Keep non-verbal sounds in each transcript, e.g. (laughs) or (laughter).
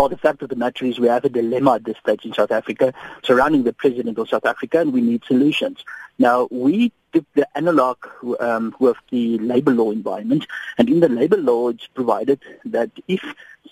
Well, the fact of the matter is we have a dilemma at this stage in South Africa surrounding the president of South Africa, and we need solutions. Now, we took the analog um, with the labor law environment, and in the labor law, it's provided that if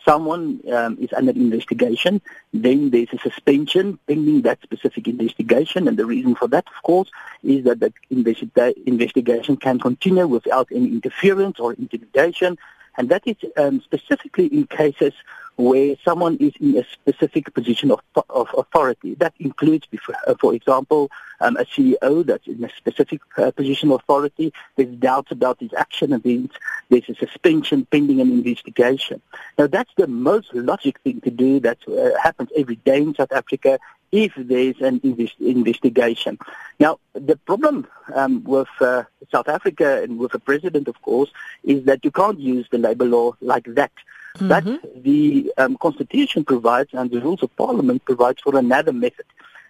someone um, is under investigation, then there's a suspension pending that specific investigation, and the reason for that, of course, is that the investi- investigation can continue without any interference or intimidation, and that is um, specifically in cases where someone is in a specific position of, of authority. That includes, uh, for example, um, a CEO that's in a specific uh, position of authority. There's doubts about his action events. There's a suspension pending an investigation. Now, that's the most logic thing to do. That uh, happens every day in South Africa if there's an invest- investigation. Now, the problem um, with uh, South Africa and with the president, of course, is that you can't use the labor law like that. Mm-hmm. But the um, Constitution provides and the rules of Parliament provides for another method,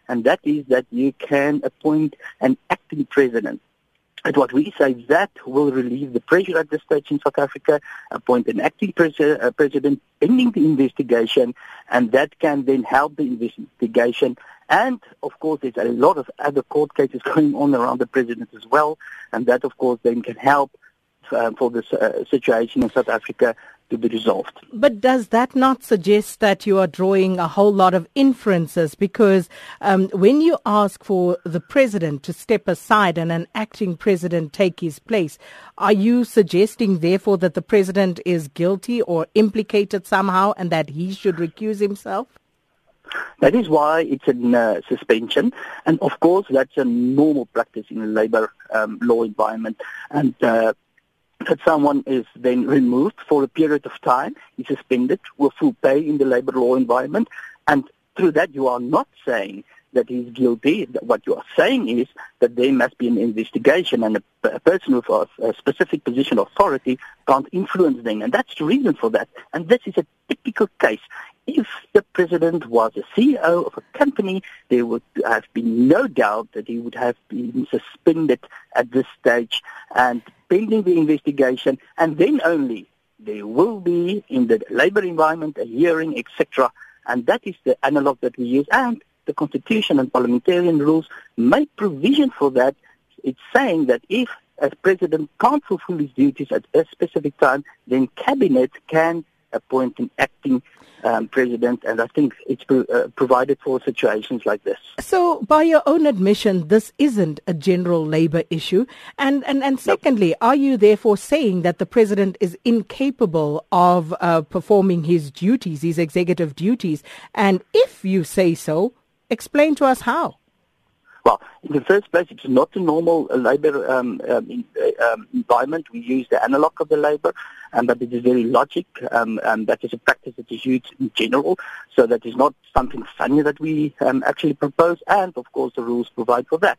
and that is that you can appoint an acting president. And what we say that will relieve the pressure at this stage in South Africa, appoint an acting pres- uh, president pending the investigation, and that can then help the investigation. And, of course, there's a lot of other court cases (laughs) going on around the president as well, and that, of course, then can help uh, for this uh, situation in South Africa to be resolved. But does that not suggest that you are drawing a whole lot of inferences? Because um, when you ask for the president to step aside and an acting president take his place, are you suggesting, therefore, that the president is guilty or implicated somehow and that he should recuse himself? That is why it's a uh, suspension, and of course that's a normal practice in a labour um, law environment. And uh, that someone is then removed for a period of time, is suspended with full pay in the labor law environment, and through that you are not saying that he's guilty. What you are saying is that there must be an investigation and a, a person with a, a, specific position of authority can't influence them. And that's the reason for that. And this is a typical case. If the president was a CEO of a company, there would have been no doubt that he would have been suspended at this stage and pending the investigation, and then only there will be in the labor environment a hearing, etc. And that is the analog that we use. And the Constitution and parliamentarian rules make provision for that. It's saying that if a president can't fulfill his duties at a specific time, then cabinet can appoint an acting um, president, and I think it's pro- uh, provided for situations like this. So, by your own admission, this isn't a general labour issue. And, and, and secondly, are you therefore saying that the president is incapable of uh, performing his duties, his executive duties? And if you say so, explain to us how. Well, in the first place, it's not a normal uh, labour um, um, uh, um, environment. We use the analog of the labour, um, but it is very logic. Um, and that is a practice that is used in general. So that is not something funny that we um, actually propose. And, of course, the rules provide for that.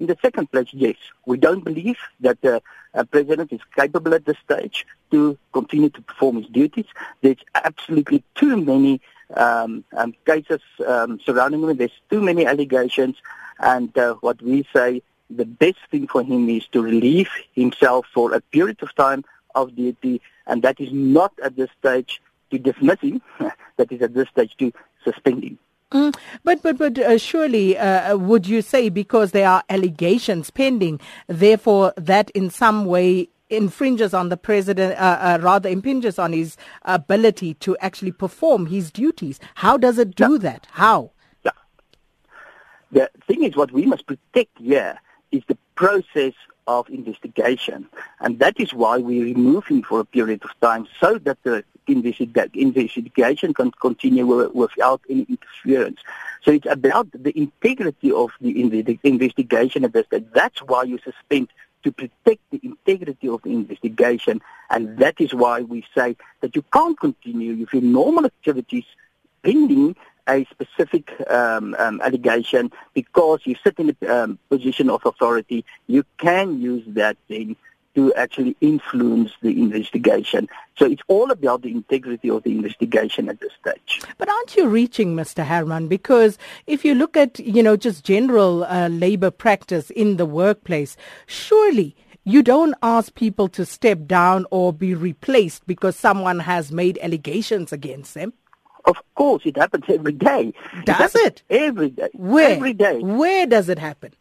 In the second place, yes, we don't believe that the uh, president is capable at this stage to continue to perform his duties. There's absolutely too many um, um, cases um, surrounding him. There's too many allegations. And uh, what we say, the best thing for him is to relieve himself for a period of time of duty, and that is not at this stage to dismiss him, (laughs) that is at this stage to suspend him. Mm, but but but uh, surely uh, would you say because there are allegations pending, therefore that in some way infringes on the president, uh, uh rather impinges on his ability to actually perform his duties? How does it do that? How? The thing is, what we must protect here is the process of investigation. And that is why we remove him for a period of time so that the investigation can continue without any interference. So it's about the integrity of the investigation. That's why you suspend to protect the integrity of the investigation. And that is why we say that you can't continue with your normal activities pending a specific um, um, allegation because you sit in a um, position of authority, you can use that then to actually influence the investigation. So it's all about the integrity of the investigation at this stage. But aren't you reaching, Mr. Hermann? Because if you look at, you know, just general uh, labor practice in the workplace, surely you don't ask people to step down or be replaced because someone has made allegations against them. Of course, it happens every day. Does it? it? Every day. Where? Every day. Where does it happen?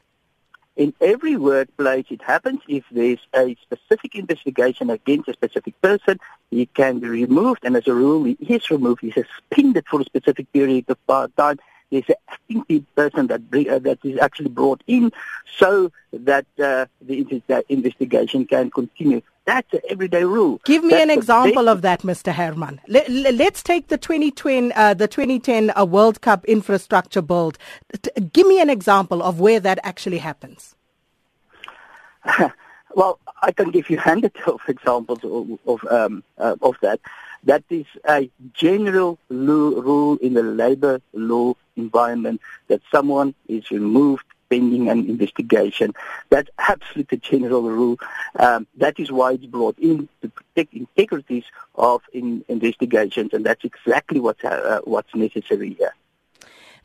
In every workplace, it happens if there's a specific investigation against a specific person, he can be removed, and as a rule, he is removed. He's suspended for a specific period of time. There's an acting person that uh, that is actually brought in so that uh, the investigation can continue. That's an everyday rule. Give me That's an example of that, Mr. Hermann. Let, us take the 2010, uh, the 2010 uh, World Cup infrastructure build. T- give me an example of where that actually happens. (laughs) well, I can give you (laughs) hundreds of examples of of, um, uh, of that. That is a general rule in the labor law environment that someone is removed pending an investigation. That's absolutely a general rule. Um, that is why it's brought in to protect integrities of in investigations, and that's exactly what's, uh, what's necessary here.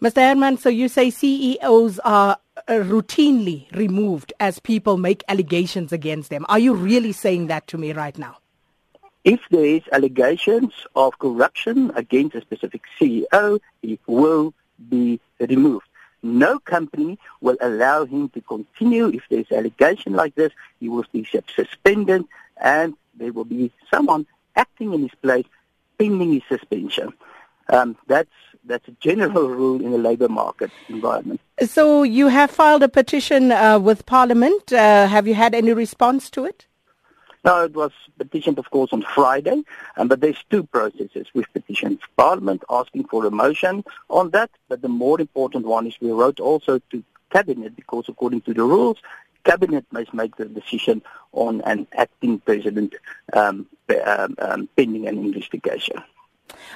Mr. Hermann, so you say CEOs are uh, routinely removed as people make allegations against them. Are you really saying that to me right now? If there is allegations of corruption against a specific CEO, he will be removed. No company will allow him to continue. If there's allegation like this, he will be suspended and there will be someone acting in his place pending his suspension. Um, that's that's a general rule in the labour market environment. So you have filed a petition uh, with Parliament. Uh, have you had any response to it? No, it was petitioned, of course, on Friday, um, but there's two processes. We've petitioned Parliament asking for a motion on that, but the more important one is we wrote also to Cabinet because according to the rules, Cabinet must make the decision on an acting president um, um, um pending an investigation.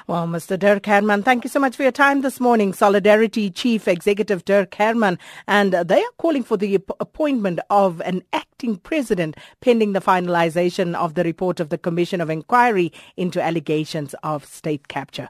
Well, Mr. Dirk Hermann, thank you so much for your time this morning. Solidarity Chief Executive Dirk Hermann, and they are calling for the appointment of an acting president pending the finalization of the report of the Commission of Inquiry into allegations of state capture.